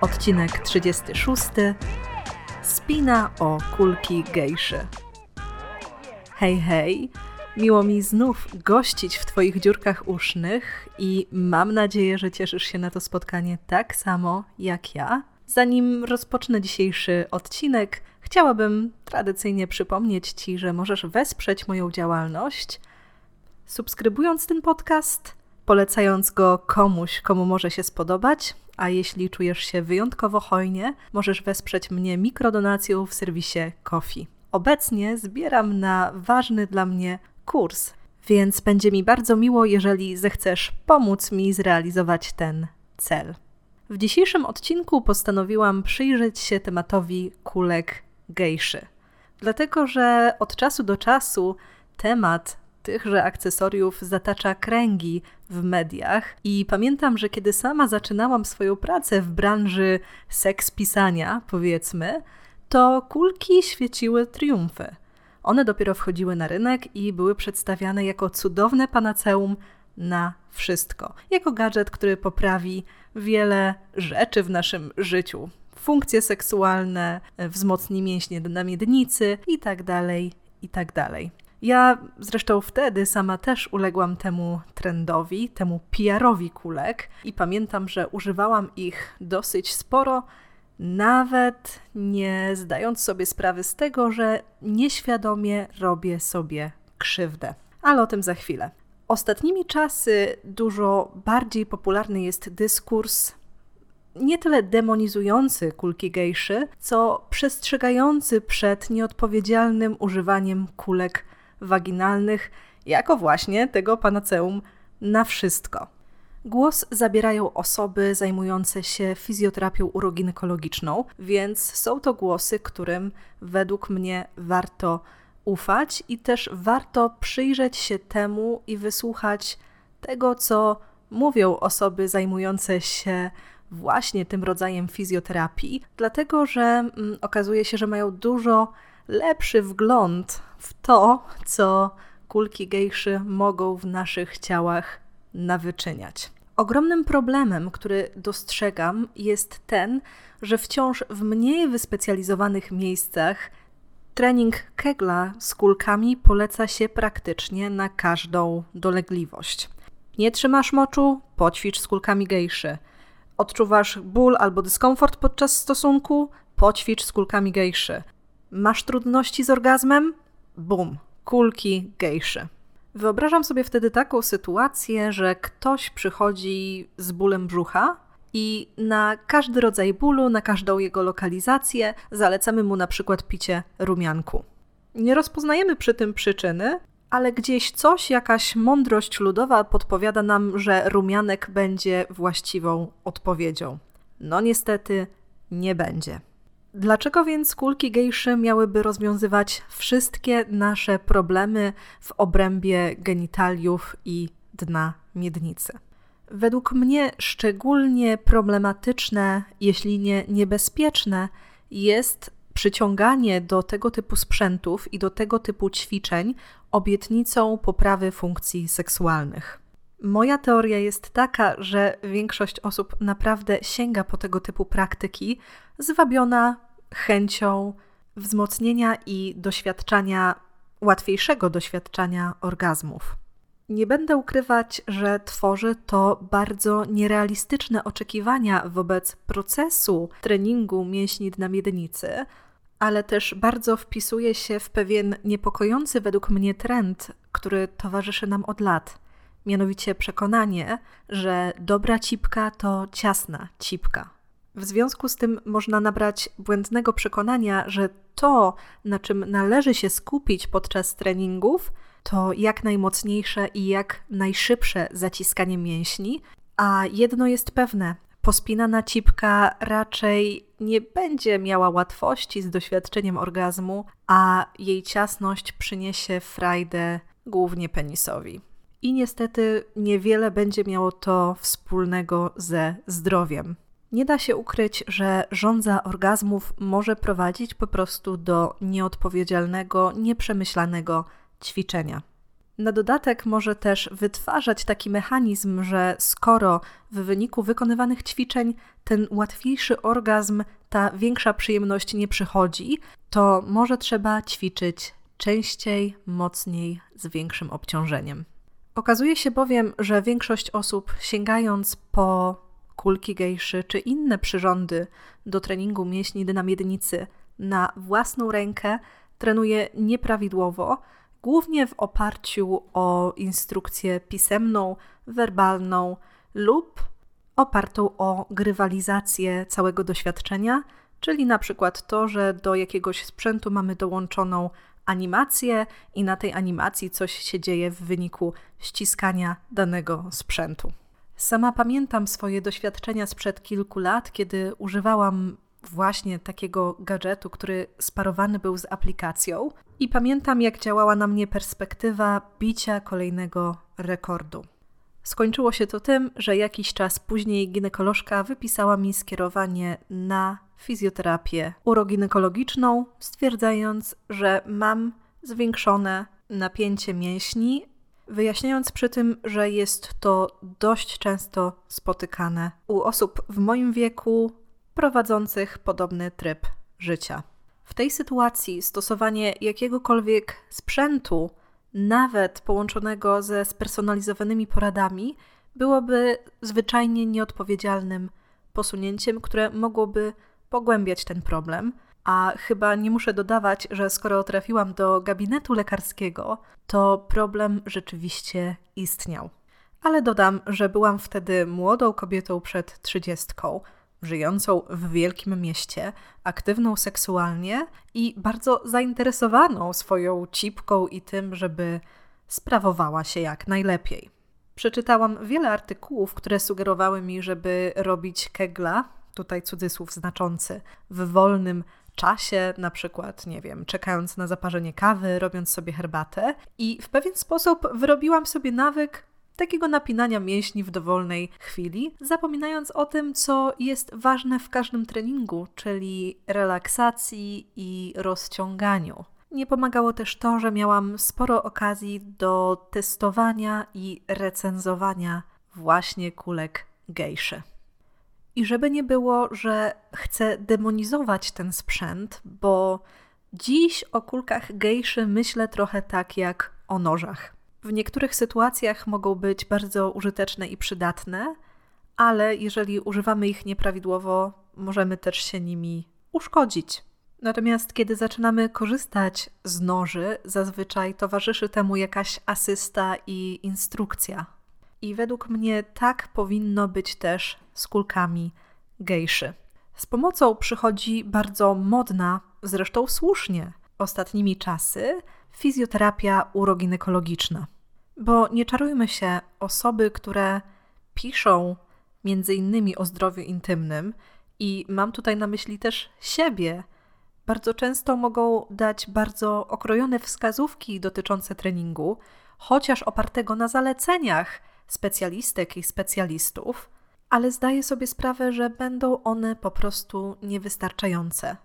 Odcinek 36. Spina o kulki gejszy. Hej, hej! Miło mi znów gościć w Twoich dziurkach usznych i mam nadzieję, że cieszysz się na to spotkanie tak samo jak ja. Zanim rozpocznę dzisiejszy odcinek, chciałabym tradycyjnie przypomnieć Ci, że możesz wesprzeć moją działalność subskrybując ten podcast, polecając go komuś, komu może się spodobać, a jeśli czujesz się wyjątkowo hojnie, możesz wesprzeć mnie mikrodonacją w serwisie Kofi. Obecnie zbieram na ważny dla mnie kurs, więc będzie mi bardzo miło, jeżeli zechcesz pomóc mi zrealizować ten cel. W dzisiejszym odcinku postanowiłam przyjrzeć się tematowi kulek gejszy. Dlatego, że od czasu do czasu temat tychże akcesoriów zatacza kręgi w mediach i pamiętam, że kiedy sama zaczynałam swoją pracę w branży seks pisania, powiedzmy, to kulki świeciły triumfy. One dopiero wchodziły na rynek i były przedstawiane jako cudowne panaceum na wszystko. Jako gadżet, który poprawi wiele rzeczy w naszym życiu. Funkcje seksualne, wzmocni mięśnie na miednicy itd., itd. Ja zresztą wtedy sama też uległam temu trendowi, temu PR-owi kulek i pamiętam, że używałam ich dosyć sporo, nawet nie zdając sobie sprawy z tego, że nieświadomie robię sobie krzywdę. Ale o tym za chwilę. Ostatnimi czasy dużo bardziej popularny jest dyskurs nie tyle demonizujący kulki gejszy, co przestrzegający przed nieodpowiedzialnym używaniem kulek waginalnych jako właśnie tego panaceum na wszystko. Głos zabierają osoby zajmujące się fizjoterapią uroginekologiczną, więc są to głosy, którym według mnie warto ufać i też warto przyjrzeć się temu i wysłuchać tego, co mówią osoby zajmujące się właśnie tym rodzajem fizjoterapii, dlatego że mm, okazuje się, że mają dużo lepszy wgląd w to, co kulki gejszy mogą w naszych ciałach nawyczyniać. Ogromnym problemem, który dostrzegam, jest ten, że wciąż w mniej wyspecjalizowanych miejscach trening Kegla z kulkami poleca się praktycznie na każdą dolegliwość. Nie trzymasz moczu? Poćwicz z kulkami gejszy. Odczuwasz ból albo dyskomfort podczas stosunku? Poćwicz z kulkami gejszy. Masz trudności z orgazmem? Bum, kulki gejszy. Wyobrażam sobie wtedy taką sytuację, że ktoś przychodzi z bólem brzucha i na każdy rodzaj bólu, na każdą jego lokalizację zalecamy mu na przykład picie rumianku. Nie rozpoznajemy przy tym przyczyny, ale gdzieś coś, jakaś mądrość ludowa podpowiada nam, że rumianek będzie właściwą odpowiedzią. No niestety nie będzie. Dlaczego więc kulki gejszy miałyby rozwiązywać wszystkie nasze problemy w obrębie genitaliów i dna miednicy? Według mnie szczególnie problematyczne, jeśli nie niebezpieczne, jest przyciąganie do tego typu sprzętów i do tego typu ćwiczeń obietnicą poprawy funkcji seksualnych. Moja teoria jest taka, że większość osób naprawdę sięga po tego typu praktyki, zwabiona chęcią wzmocnienia i doświadczania, łatwiejszego doświadczania orgazmów. Nie będę ukrywać, że tworzy to bardzo nierealistyczne oczekiwania wobec procesu treningu mięśni dna miednicy, ale też bardzo wpisuje się w pewien niepokojący według mnie trend, który towarzyszy nam od lat. Mianowicie przekonanie, że dobra cipka to ciasna cipka. W związku z tym można nabrać błędnego przekonania, że to, na czym należy się skupić podczas treningów, to jak najmocniejsze i jak najszybsze zaciskanie mięśni, a jedno jest pewne: pospinana cipka raczej nie będzie miała łatwości z doświadczeniem orgazmu, a jej ciasność przyniesie frajdę głównie penisowi. I niestety niewiele będzie miało to wspólnego ze zdrowiem. Nie da się ukryć, że żądza orgazmów może prowadzić po prostu do nieodpowiedzialnego, nieprzemyślanego ćwiczenia. Na dodatek może też wytwarzać taki mechanizm, że skoro w wyniku wykonywanych ćwiczeń ten łatwiejszy orgazm, ta większa przyjemność nie przychodzi, to może trzeba ćwiczyć częściej, mocniej, z większym obciążeniem. Okazuje się bowiem, że większość osób sięgając po kulki gejszy czy inne przyrządy do treningu mięśni dynamiednicy na własną rękę trenuje nieprawidłowo, głównie w oparciu o instrukcję pisemną, werbalną lub opartą o grywalizację całego doświadczenia, czyli na przykład to, że do jakiegoś sprzętu mamy dołączoną animację i na tej animacji coś się dzieje w wyniku ściskania danego sprzętu. Sama pamiętam swoje doświadczenia sprzed kilku lat, kiedy używałam właśnie takiego gadżetu, który sparowany był z aplikacją, i pamiętam, jak działała na mnie perspektywa bicia kolejnego rekordu. Skończyło się to tym, że jakiś czas później ginekolożka wypisała mi skierowanie na fizjoterapię uroginekologiczną, stwierdzając, że mam zwiększone napięcie mięśni, wyjaśniając przy tym, że jest to dość często spotykane u osób w moim wieku prowadzących podobny tryb życia. W tej sytuacji stosowanie jakiegokolwiek sprzętu, nawet połączonego ze spersonalizowanymi poradami, byłoby zwyczajnie nieodpowiedzialnym posunięciem, które mogłoby pogłębiać ten problem. A chyba nie muszę dodawać, że skoro trafiłam do gabinetu lekarskiego, to problem rzeczywiście istniał. Ale dodam, że byłam wtedy młodą kobietą przed trzydziestką, żyjącą w wielkim mieście, aktywną seksualnie i bardzo zainteresowaną swoją cipką i tym, żeby sprawowała się jak najlepiej. Przeczytałam wiele artykułów, które sugerowały mi, żeby robić kegla, tutaj cudzysłów znaczący, w wolnym czasie, na przykład, nie wiem, czekając na zaparzenie kawy, robiąc sobie herbatę, i w pewien sposób wyrobiłam sobie nawyk takiego napinania mięśni w dowolnej chwili, zapominając o tym, co jest ważne w każdym treningu, czyli relaksacji i rozciąganiu. Nie pomagało też to, że miałam sporo okazji do testowania i recenzowania właśnie kulek gejszy. I żeby nie było, że chcę demonizować ten sprzęt, bo dziś o kulkach gejszy myślę trochę tak jak o nożach. W niektórych sytuacjach mogą być bardzo użyteczne i przydatne, ale jeżeli używamy ich nieprawidłowo, możemy też się nimi uszkodzić. Natomiast kiedy zaczynamy korzystać z noży, zazwyczaj towarzyszy temu jakaś asysta i instrukcja. I według mnie tak powinno być też z kulkami gejszy. Z pomocą przychodzi bardzo modna, zresztą słusznie, ostatnimi czasy, fizjoterapia uroginekologiczna. Bo nie czarujmy się, osoby, które piszą między innymi o zdrowiu intymnym i mam tutaj na myśli też siebie, bardzo często mogą dać bardzo okrojone wskazówki dotyczące treningu, chociaż opartego na zaleceniach specjalistek i specjalistów, ale zdaję sobie sprawę, że będą one po prostu niewystarczające,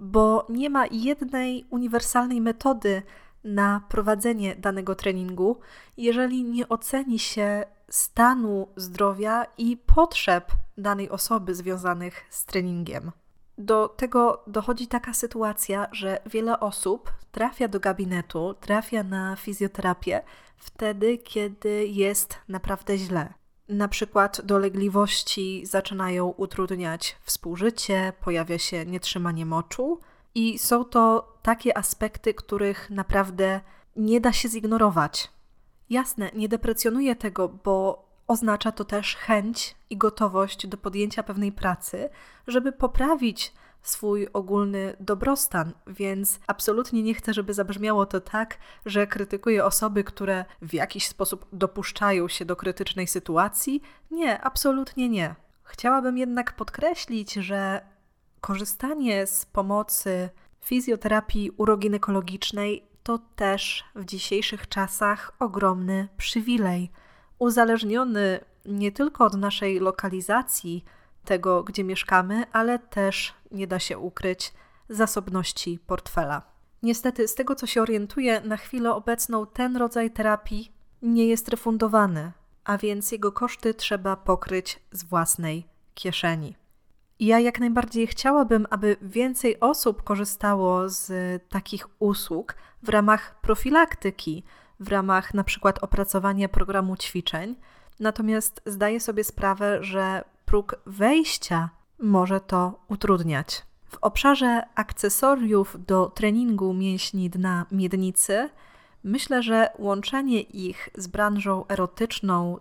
bo nie ma jednej uniwersalnej metody na prowadzenie danego treningu, jeżeli nie oceni się stanu zdrowia i potrzeb danej osoby związanych z treningiem. Do tego dochodzi taka sytuacja, że wiele osób trafia do gabinetu, trafia na fizjoterapię wtedy, kiedy jest naprawdę źle. Na przykład dolegliwości zaczynają utrudniać współżycie, pojawia się nietrzymanie moczu, i są to takie aspekty, których naprawdę nie da się zignorować. Jasne, nie deprecjonuję tego, bo oznacza to też chęć i gotowość do podjęcia pewnej pracy, żeby poprawić swój ogólny dobrostan, więc absolutnie nie chcę, żeby zabrzmiało to tak, że krytykuję osoby, które w jakiś sposób dopuszczają się do krytycznej sytuacji. Nie, absolutnie nie. Chciałabym jednak podkreślić, że korzystanie z pomocy fizjoterapii uroginekologicznej to też w dzisiejszych czasach ogromny przywilej, uzależniony nie tylko od naszej lokalizacji, tego gdzie mieszkamy, ale też, nie da się ukryć, zasobności portfela. Niestety, z tego co się orientuję, na chwilę obecną ten rodzaj terapii nie jest refundowany, a więc jego koszty trzeba pokryć z własnej kieszeni. Ja jak najbardziej chciałabym, aby więcej osób korzystało z takich usług w ramach profilaktyki, w ramach na przykład opracowania programu ćwiczeń. Natomiast zdaję sobie sprawę, że próg wejścia może to utrudniać. W obszarze akcesoriów do treningu mięśni dna miednicy myślę, że łączenie ich z branżą erotyczną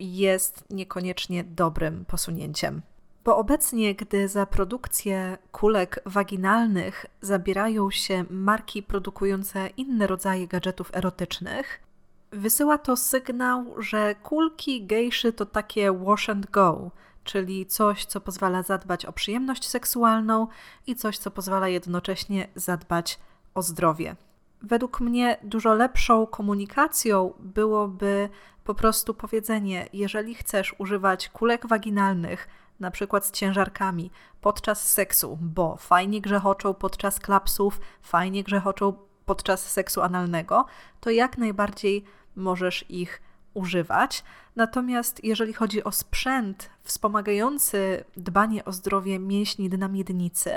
jest niekoniecznie dobrym posunięciem. Bo obecnie, gdy za produkcję kulek waginalnych zabierają się marki produkujące inne rodzaje gadżetów erotycznych, wysyła to sygnał, że kulki gejszy to takie wash and go, czyli coś, co pozwala zadbać o przyjemność seksualną i coś, co pozwala jednocześnie zadbać o zdrowie. Według mnie dużo lepszą komunikacją byłoby po prostu powiedzenie: jeżeli chcesz używać kulek waginalnych, na przykład z ciężarkami, podczas seksu, bo fajnie grzechoczą podczas klapsów, fajnie grzechoczą podczas seksu analnego, to jak najbardziej możesz ich używać. Natomiast jeżeli chodzi o sprzęt wspomagający dbanie o zdrowie mięśni dna miednicy,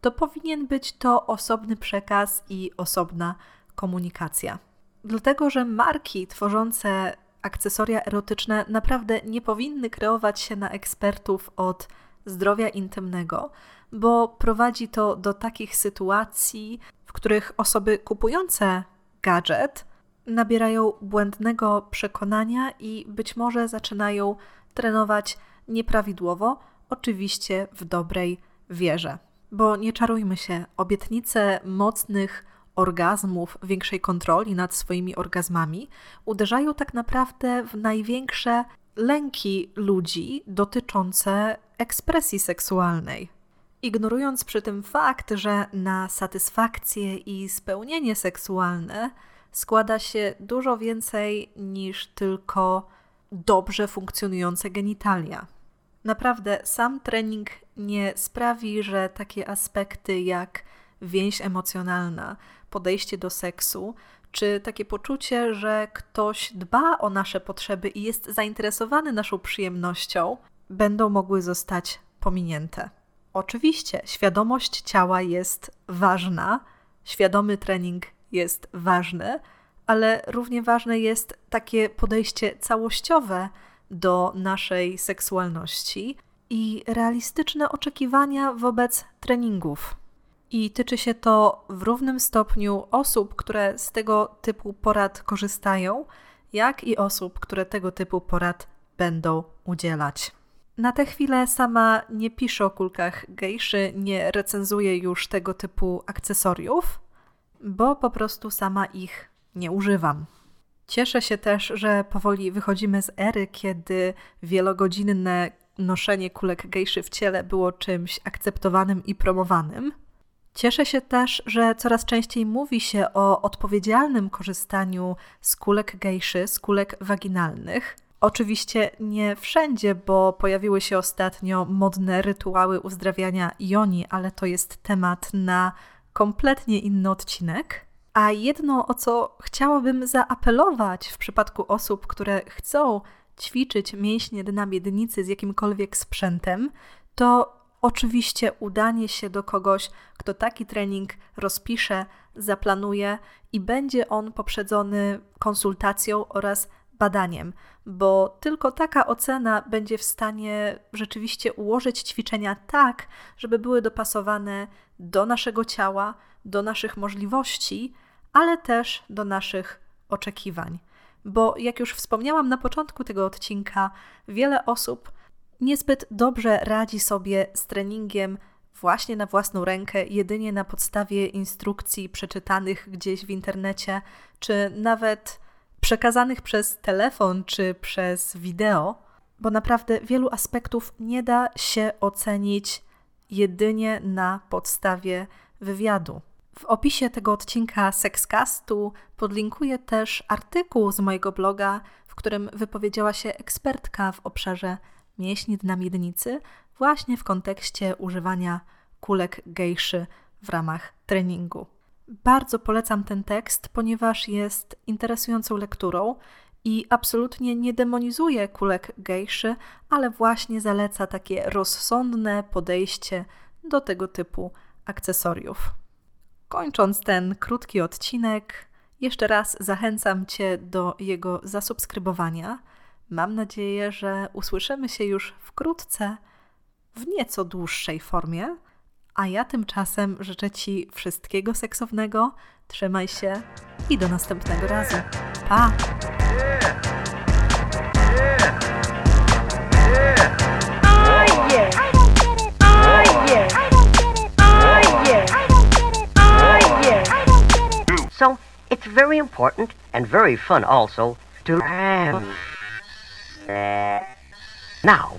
to powinien być to osobny przekaz i osobna komunikacja. Dlatego, że marki tworzące akcesoria erotyczne naprawdę nie powinny kreować się na ekspertów od zdrowia intymnego, bo prowadzi to do takich sytuacji, w których osoby kupujące gadżet nabierają błędnego przekonania i być może zaczynają trenować nieprawidłowo, oczywiście w dobrej wierze. Bo nie czarujmy się, obietnice mocnych orgazmów, większej kontroli nad swoimi orgazmami uderzają tak naprawdę w największe lęki ludzi dotyczące ekspresji seksualnej. Ignorując przy tym fakt, że na satysfakcję i spełnienie seksualne składa się dużo więcej niż tylko dobrze funkcjonujące genitalia. Naprawdę, sam trening nie sprawi, że takie aspekty jak więź emocjonalna, podejście do seksu, czy takie poczucie, że ktoś dba o nasze potrzeby i jest zainteresowany naszą przyjemnością, będą mogły zostać pominięte. Oczywiście, świadomość ciała jest ważna, świadomy trening jest ważny, ale równie ważne jest takie podejście całościowe do naszej seksualności i realistyczne oczekiwania wobec treningów. I tyczy się to w równym stopniu osób, które z tego typu porad korzystają, jak i osób, które tego typu porad będą udzielać. Na tę chwilę sama nie piszę o kulkach gejszy, nie recenzuję już tego typu akcesoriów, bo po prostu sama ich nie używam. Cieszę się też, że powoli wychodzimy z ery, kiedy wielogodzinne noszenie kulek gejszy w ciele było czymś akceptowanym i promowanym. Cieszę się też, że coraz częściej mówi się o odpowiedzialnym korzystaniu z kulek gejszy, z kulek waginalnych. Oczywiście nie wszędzie, bo pojawiły się ostatnio modne rytuały uzdrawiania joni, ale to jest temat na kompletnie inny odcinek. A jedno, o co chciałabym zaapelować w przypadku osób, które chcą ćwiczyć mięśnie dna miednicy z jakimkolwiek sprzętem, to oczywiście udanie się do kogoś, kto taki trening rozpisze, zaplanuje i będzie on poprzedzony konsultacją oraz badaniem, bo tylko taka ocena będzie w stanie rzeczywiście ułożyć ćwiczenia tak, żeby były dopasowane do naszego ciała, do naszych możliwości, ale też do naszych oczekiwań. Bo jak już wspomniałam na początku tego odcinka, wiele osób niezbyt dobrze radzi sobie z treningiem właśnie na własną rękę, jedynie na podstawie instrukcji przeczytanych gdzieś w internecie, czy nawet przekazanych przez telefon czy przez wideo, bo naprawdę wielu aspektów nie da się ocenić jedynie na podstawie wywiadu. W opisie tego odcinka Sexcastu podlinkuję też artykuł z mojego bloga, w którym wypowiedziała się ekspertka w obszarze mięśni dna miednicy, właśnie w kontekście używania kulek gejszy w ramach treningu. Bardzo polecam ten tekst, ponieważ jest interesującą lekturą i absolutnie nie demonizuje kulek gejszy, ale właśnie zaleca takie rozsądne podejście do tego typu akcesoriów. Kończąc ten krótki odcinek, jeszcze raz zachęcam Cię do jego zasubskrybowania. Mam nadzieję, że usłyszymy się już wkrótce w nieco dłuższej formie. A ja tymczasem życzę Ci wszystkiego seksownego, trzymaj się i do następnego razu. Pa! So, it's very important and very fun also to. Now,